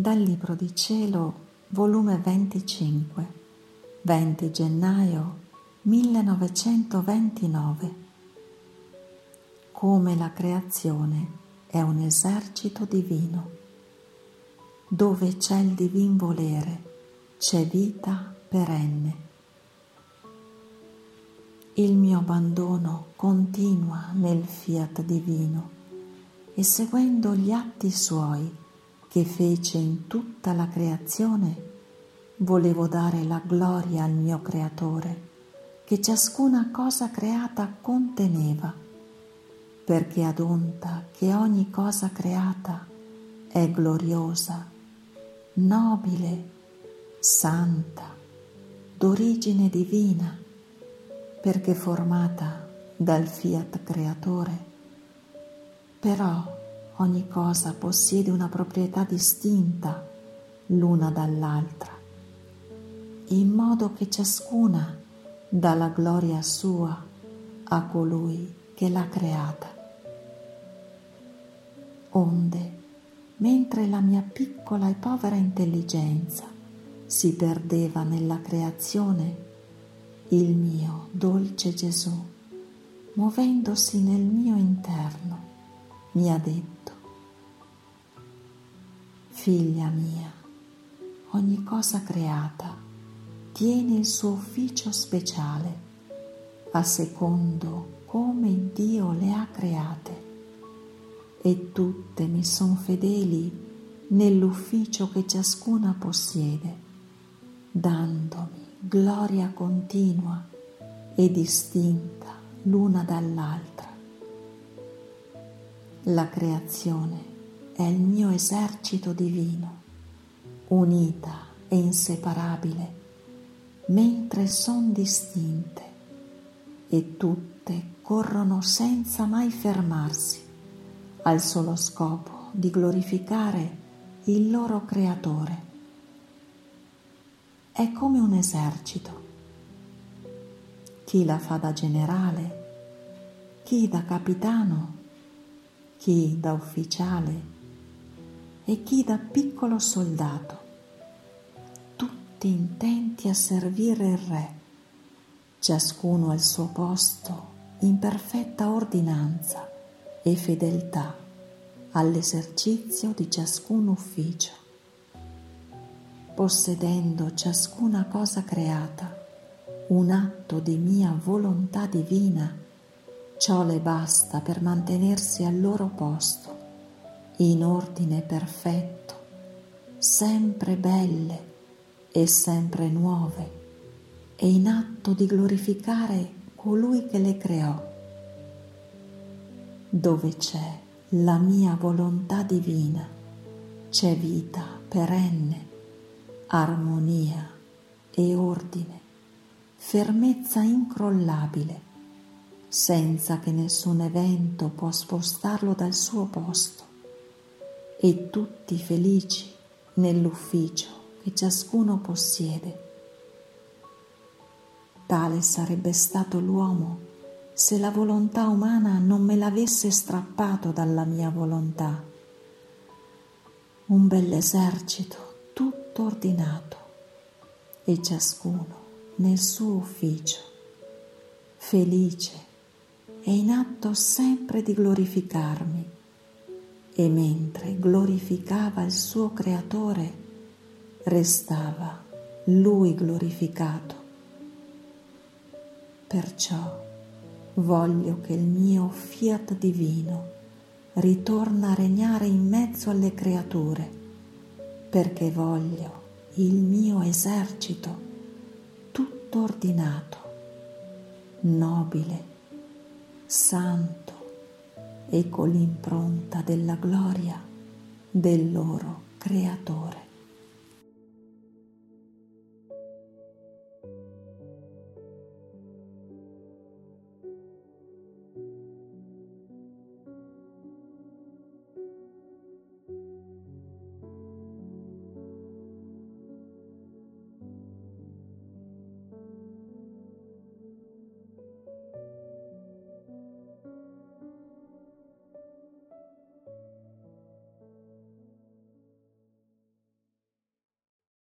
Dal Libro di Cielo, volume 25, 20 gennaio 1929. Come la creazione è un esercito divino. Dove c'è il divin volere, c'è vita perenne. Il mio abbandono continua nel fiat divino e seguendo gli atti suoi che fece in tutta la creazione, volevo dare la gloria al mio creatore che ciascuna cosa creata conteneva, perché adonta che ogni cosa creata è gloriosa, nobile, santa, d'origine divina, perché formata dal fiat creatore. Però ogni cosa possiede una proprietà distinta l'una dall'altra, in modo che ciascuna dà la gloria sua a colui che l'ha creata. Onde, mentre la mia piccola e povera intelligenza si perdeva nella creazione, il mio dolce Gesù, muovendosi nel mio interno, mi ha detto, figlia mia, ogni cosa creata tiene il suo ufficio speciale a secondo come Dio le ha create. E tutte mi sono fedeli nell'ufficio che ciascuna possiede, dandomi gloria continua e distinta l'una dall'altra. La creazione è il mio esercito divino, unita e inseparabile, mentre son distinte e tutte corrono senza mai fermarsi al solo scopo di glorificare il loro creatore. È come un esercito. Chi la fa da generale, chi da capitano, chi da ufficiale e chi da piccolo soldato, tutti intenti a servire il Re, ciascuno al suo posto in perfetta ordinanza e fedeltà all'esercizio di ciascun ufficio, possedendo ciascuna cosa creata un atto di mia volontà divina Ciò le basta per mantenersi al loro posto, in ordine perfetto, sempre belle e sempre nuove, e in atto di glorificare colui che le creò. Dove c'è la mia volontà divina, c'è vita perenne, armonia e ordine, fermezza incrollabile senza che nessun evento può spostarlo dal suo posto e tutti felici nell'ufficio che ciascuno possiede. Tale sarebbe stato l'uomo se la volontà umana non me l'avesse strappato dalla mia volontà. Un bell'esercito tutto ordinato e ciascuno nel suo ufficio, felice è in atto sempre di glorificarmi e mentre glorificava il suo creatore restava lui glorificato. Perciò voglio che il mio fiat divino ritorna a regnare in mezzo alle creature, perché voglio il mio esercito tutto ordinato, nobile, santo e con l'impronta della gloria del loro creatore.